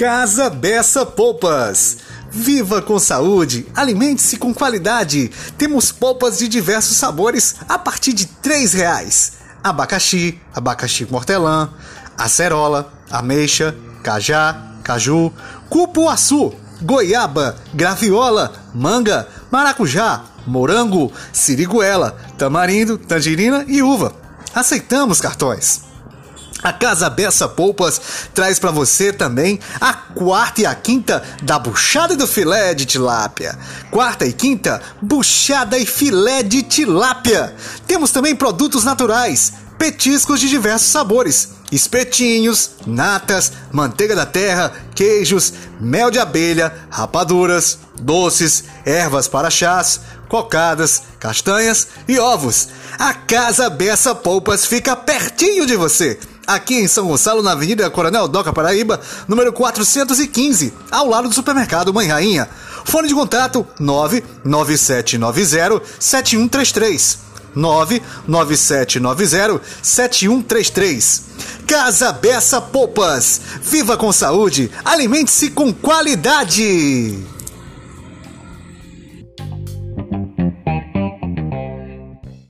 Casa Beça Polpas. Viva com saúde, alimente-se com qualidade. Temos polpas de diversos sabores a partir de R$ reais. Abacaxi, abacaxi com hortelã, acerola, ameixa, cajá, caju, cupuaçu, goiaba, graviola, manga, maracujá, morango, siriguela, tamarindo, tangerina e uva. Aceitamos cartões. A Casa Bessa Poupas traz para você também a quarta e a quinta da buchada do filé de tilápia. Quarta e quinta, buchada e filé de tilápia. Temos também produtos naturais, petiscos de diversos sabores, espetinhos, natas, manteiga da terra, queijos, mel de abelha, rapaduras, doces, ervas para chás, cocadas, castanhas e ovos. A Casa Bessa Poupas fica pertinho de você aqui em São Gonçalo, na Avenida Coronel Doca Paraíba, número 415, ao lado do supermercado Mãe Rainha. Fone de contato 99790 7133. 99790 7133. Casa Bessa Poupas. Viva com saúde, alimente-se com qualidade.